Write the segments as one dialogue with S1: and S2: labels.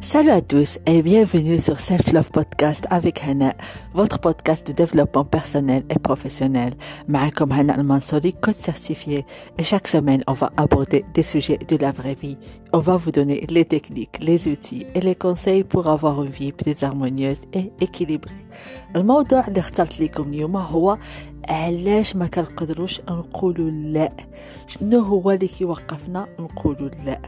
S1: Salut à tous et bienvenue sur Self Love Podcast avec Hana, votre podcast de développement personnel et professionnel. Maakom Hana Al-Mansouri, code certifié. Et chaque semaine, on va aborder des sujets de la vraie vie. On va vous donner les techniques, les outils et les conseils pour avoir une vie plus harmonieuse et équilibrée. الموضوع اللي اخترت لكم اليوم هو علاش ما كنقدروش نقولوا لا شنو هو اللي كيوقفنا نقولوا لا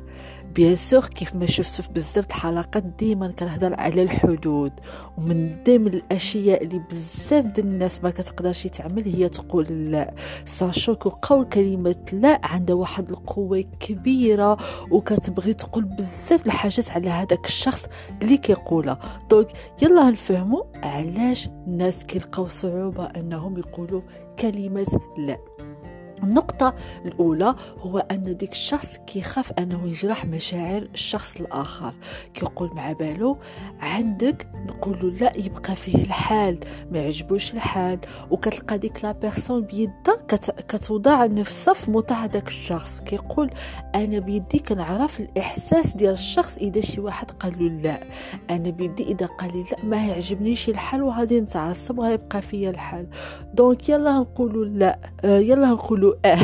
S1: بيان سور كيف ما شفت في بزاف الحلقات ديما كنهضر على الحدود. ومن ضمن الأشياء اللي بزاف د الناس ما كتقدرش تعمل هي تقول لا. sachant que قول كلمة لا عندها واحد القوة كبيرة وكتبغي تقول بزاف الحاجات على هذاك الشخص اللي كيقولها. donc يلا نفهموا علاش الناس كيلقاو صعوبة إنهم يقولوا كلمة لا. النقطة الأولى هو أن ديك الشخص كيخاف أنه يجرح مشاعر الشخص الآخر. كيقول مع بالو عندك نقول لا يبقى فيه الحال ما يعجبوش الحال. وكتلقى ديك لا بيرسون بيدا كتوضع نفسها في موطع داك الشخص. كيقول أنا بيدي كنعرف الإحساس ديال الشخص إذا شي واحد قال له لا. أنا بيدي إذا قال لي لا ما يعجبنيش الحال وغادي نتعصب وغيبقى فيا الحال. دونك يلا نقولوا لا آه، يلا نقولوا آه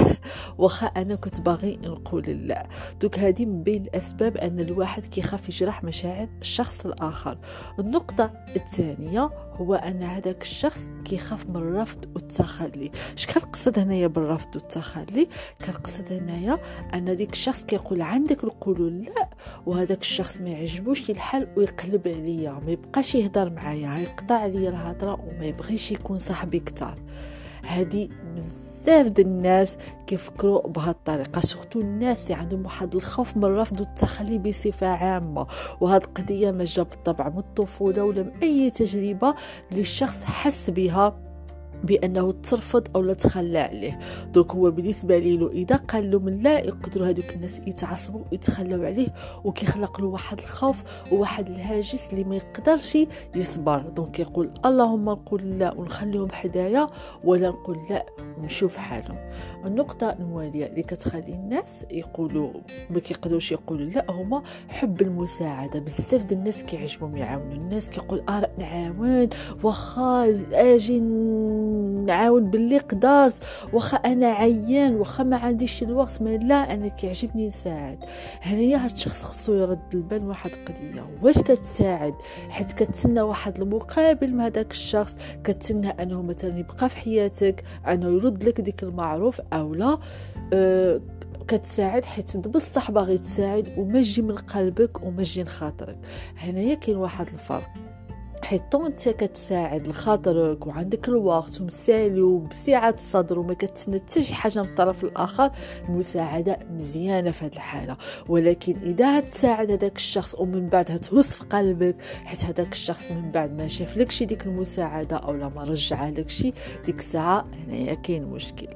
S1: واخا أنا كنت باغي نقول لا. دوك هذه من بين الأسباب أن الواحد كيخاف يجرح مشاعر الشخص الآخر. النقطة الثانية هو أن هذاك الشخص كيخاف من الرفض والتخلي. اش كنقصد هنايا بالرفض والتخلي؟ كنقصد هنايا أن ديك الشخص كيقول عندك نقولوا لا وهذاك الشخص ما يعجبوش الحال ويقلب عليا. ما يبقاش يهضر معايا يقطع عليا الهضرة وما يبغيش يكون صاحبي كتار هذه بزاف بزاف د الناس كيفكروا بهذه الطريقة surtout الناس اللي عندهم واحد الخوف من الرفض والتخلي بصفة عامة. وهذه القضية ما جا بالطبع من الطفولة ولا من أي تجربة اللي الشخص حس بها. بأنه ترفض أو لا تخلى عليه. donc هو بالنسبة له إذا قال لهم لا يقدروا هذوك الناس يتعصبوا ويتخلوا عليه وكيخلق له واحد الخوف وواحد الهاجس اللي ما يقدرش يصبر. دونك يقول اللهم نقول لا ونخليهم حدايا ولا نقول لا ونشوف حالهم. النقطة المواليه اللي كتخلي الناس يقولوا ما كيقدروش يقولوا لا هما حب المساعدة. بزاف د الناس كيعجبهم يعاونوا. الناس كيقول آه نعاون واخا أجي نعاون باللي قدرت. واخا أنا عيان واخا ما عنديش الوقت ما لا أنا كيعجبني نساعد. هنايا هاد الشخص خصو يرد البال واحد القضية. واش كتساعد؟ حيت كتسنى واحد المقابل مع داك الشخص. كتسنى انه مثلا يبقى في حياتك انه يرد لك ديك المعروف أو لا. أه كتساعد حيت انت بصح باغي تساعد وما تجي من قلبك وما تجي من خاطرك. هنايا كاين واحد الفرق. حيت انت كتساعد لخاطرك وعندك الوقت ومسالي وبسعة الصدر وما كتسنى شي حاجة من الطرف الآخر المساعده مزيانة في هذه الحالة. ولكن إذا تساعد هذاك الشخص ومن بعد هتهز في قلبك حيت هذاك الشخص من بعد ما شاف لك شي ديك المساعدة أو لا ما رجع لك شي ديك الساعة هنايا كاين مشكل.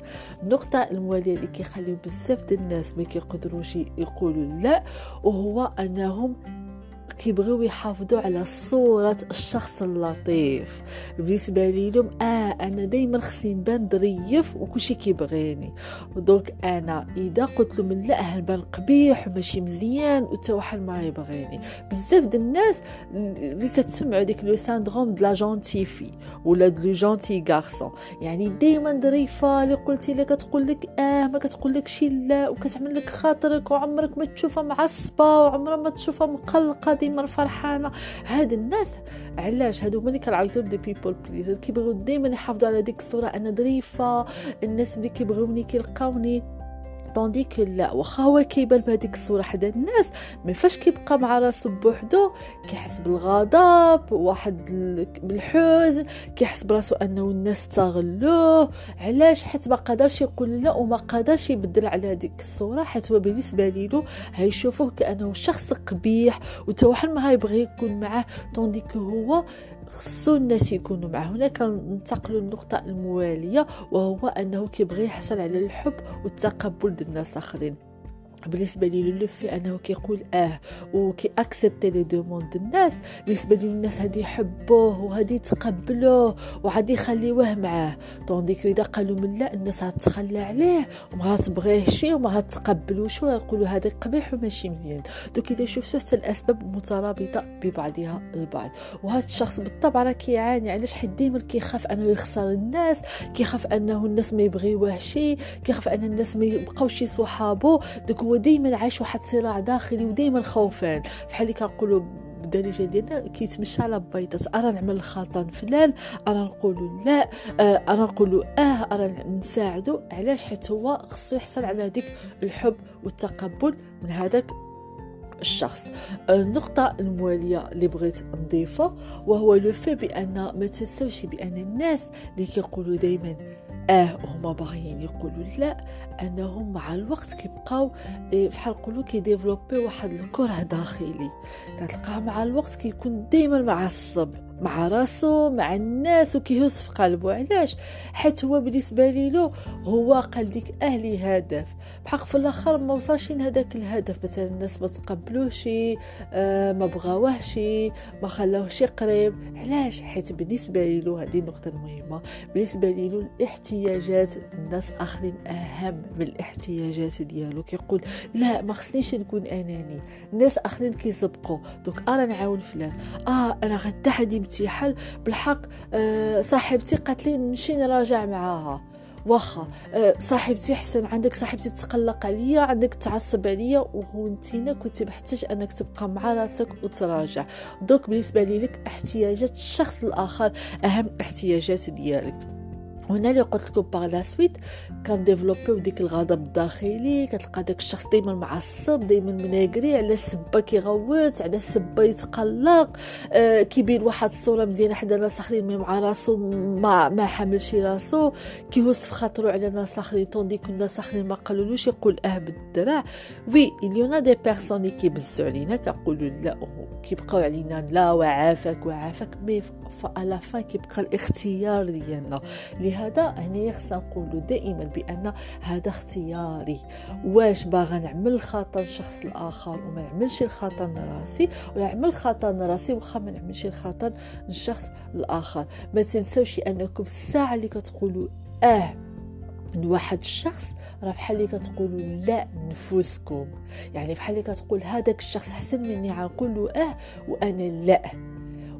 S1: النقطة الموالية اللي كيخليو بزاف ديال الناس ما كيقدروش يقولوا لا وهو أنهم كيبغيو يحافظوا على صورة الشخص اللطيف. بالنسبة لهم آه أنا دايما خصني نبان ظريف وكلشي كيبغيني. donc أنا إذا قلت لهم لا نبان قبيح وماشي مزيان وتا واحد ما يبغيني. بزاف د الناس اللي كتسمعوا ديك le syndrome de la gentille fille ولا de le gentil garçon. يعني دايما ظريفة اللي قلتي لك كتقول لك آه ما كتقول لك شي لا وكتعمل لك خاطرك وعمرك ما تشوفها معصبة وعمرها ما تشوفها مقلقة. ديما فرحانه هاد الناس علاش هادو هما اللي كنعيطوا des people pleasers كيبغيو ديما يحافظوا على ديك الصورة أنا ظريفة الناس اللي كيبغيوني كيلقاوني. tandis que لا واخا هو كيبان بهذيك الصورة حدا الناس mais فاش كيبقى مع راسو بوحدو كيحس بالغضب واحد بالحزن كيحس براسو انه الناس استغلوه علاش؟ حيت ما قدرش يقول لا وما قدرش يبدل على هذيك الصورة حيت هو بالنسبة ليلو هيشوفوه كأنه شخص قبيح وتا واحد ما يبغي يكون معاه tandis que هو خصو الناس يكونوا معه هنا كننتقلوا للنقطة الموالية وهو أنه كيبغي يحصل على الحب والتقبل ديال الناس اخرين بالنسبة لي le fait أنه كيقول آه وكي accepter les demandes الناس بالنسبة لي الناس هادي يحبوه وهادي يتقبلوه وغادي يخليوه معاه. tandis que إذا قال لهم لا الناس غتخلى عليه وما غتبغيه شي وما غتقبلوش ويقولوا هذا قبيح وماشي مزيان. دوك إذا شفتوا حتى الأسباب مترابطة ببعضها البعض. وهذا الشخص بالطبع راه كيعاني علاش؟ حيت ديما كيخاف أنه يخسر الناس كيخاف أنه الناس ما يبغيوه شي كيخاف أن الناس ما يبقاوش صحابو دوك هو دائما عايش واحد الصراع داخلي ودائما خوفان فحال اللي كنقولوا بالدارجه ديالنا كيتمشى على بيضات أرى نعمل الخطأ فلان أرى نقول لا آه، أرى نقول آه أرى نساعدو علاش؟ حيت هو خصو يحصل على هذيك الحب والتقبل من هذاك الشخص. آه، النقطة الموالية اللي بغيت نضيفها وهو لو في بأن ما تنسوش بأن الناس اللي كيقولوا دايما آه هما باغيين يقولوا لا أنهم مع الوقت كيبقاو إيه، فحال نقولوا كيديفلوبي واحد الكره داخلي. كتلقاه مع الوقت كيكون دائما معصب مع راسو مع الناس وكيهز في قلبه علاش؟ حيت هو بالنسبة له هو قال ديك أهلي هدف. بحق في الآخر ما وصلش لهداك الهدف. مثلا الناس ما تقبلوش آه ما بغاوهش ما خلاوهش قريب علاش؟ حيت بالنسبة له هذه النقطه المهمه بالنسبة له الاحتياجات الناس آخرين أهم من الاحتياجات ديالو. كيقول لا ما خصنيش نكون أناني. الناس آخرين كيسبقوا دوك ارا نعاون فلان. آه أنا غدا حدي حل بالحق آه، صاحبتي قالت لي نمشي نراجع معاها. واخا آه، صاحبتي حسن عندك صاحبتي تقلق عليا عندك تعصب عليا وهو انتينا كنت محتاج أنك تبقى مع راسك وتراجع. دوك بالنسبة لك احتياجات الشخص الآخر أهم احتياجات ديالك. هنا اللي قلت لكم par la suite كان développer يو ديك الغضب الداخلي كتلقى داك الشخص دائما معصب دائما مناقري على السبة كيغوت على السبة يتقلق آه كيبين واحد الصورة مزيانة حدا ناس آخرين مع راسو ما ما حاملش راسو كيهز في خاطرو على ناس آخرين tandis que الناس آخرين ما قالولوش يقول أه بالدراع oui il y en a des personnes اللي كيبزوا علينا كيقولوا لا كيبقاو علينا لا وعافاك وعافاك mais à la fin كيبقى الاختيار ديالنا. لهذا هنا خصنا نقولوا دائما بأن هذا اختياري. واش باغا نعمل الخطا للشخص الآخر وما نعملش الخطا لراسي ولا نعمل الخطا لراسي واخا ما نعملش الخطا للشخص الآخر. ما تنساوش أنكم الساعة اللي كتقولوا آه من واحد الشخص راه بحال اللي كتقولوا لا نفوسكم. يعني بحال اللي كتقول هذاك الشخص حسن مني غنقول له آه وأنا لا.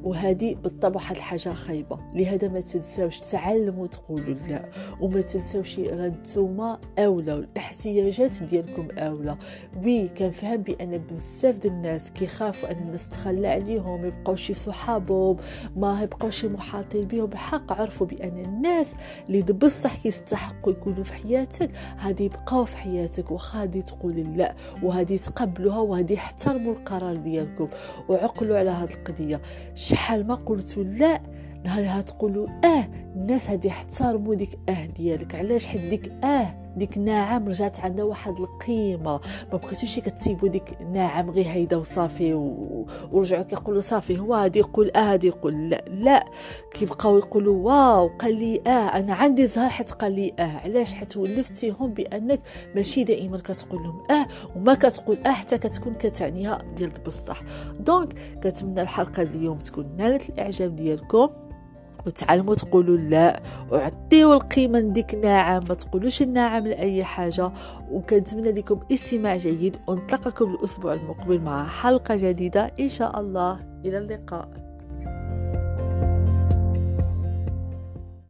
S1: وهذه بالطبع واحد الحاجة خايبة. لهذا ما تنساوش تعلموا تقولوا لا وما تنساوش راه نتوما أولى والاحتياجات ديالكم أولى. وي كنفهم بأن بزاف ديال الناس كيخافوا أن الناس تخلى عليهم ما يبقاوش صحابهم ما يبقاوش محاطين بهم. بالحق عرفوا بأن الناس اللي بصح كيستحقوا يكونوا في حياتك هادي يبقاو في حياتك واخا هادي تقول لا وهادي تقبلوها وهادي يحترموا القرار ديالكم وعقلوا على هاد القضية. شحال ما قلت لا نهار تقولوا آه الناس هادي يحترموا ديك آه ديالك علاش حيت ديك آه؟ ديك نعم رجعت عندها واحد القيمة. ما بقيتوش كتسيبوا ديك نعم غير هيدا وصافي و... ورجعوا كيقولوا صافي هو هادي يقول آه هادي يقول. لا لا. كيبقاو يقولوا wow قال لي آه أنا عندي زهر حيت قال لي آه. علاش؟ حيت ولفتيهم بأنك ماشي دائما كتقول لهم آه. وما كتقول آه حتى كتكون كتعنيها ديال بصح donc كنتمنى الحلقة اليوم تكون نالت الإعجاب ديالكم. وتعلموا تقولوا لا وعطيوا القيمة ديك نعم ما تقولوش النعم لأي حاجة. وكنتمنى لكم استماع جيد ونتلقاكم الأسبوع المقبل مع حلقة جديدة. إن شاء الله إلى اللقاء.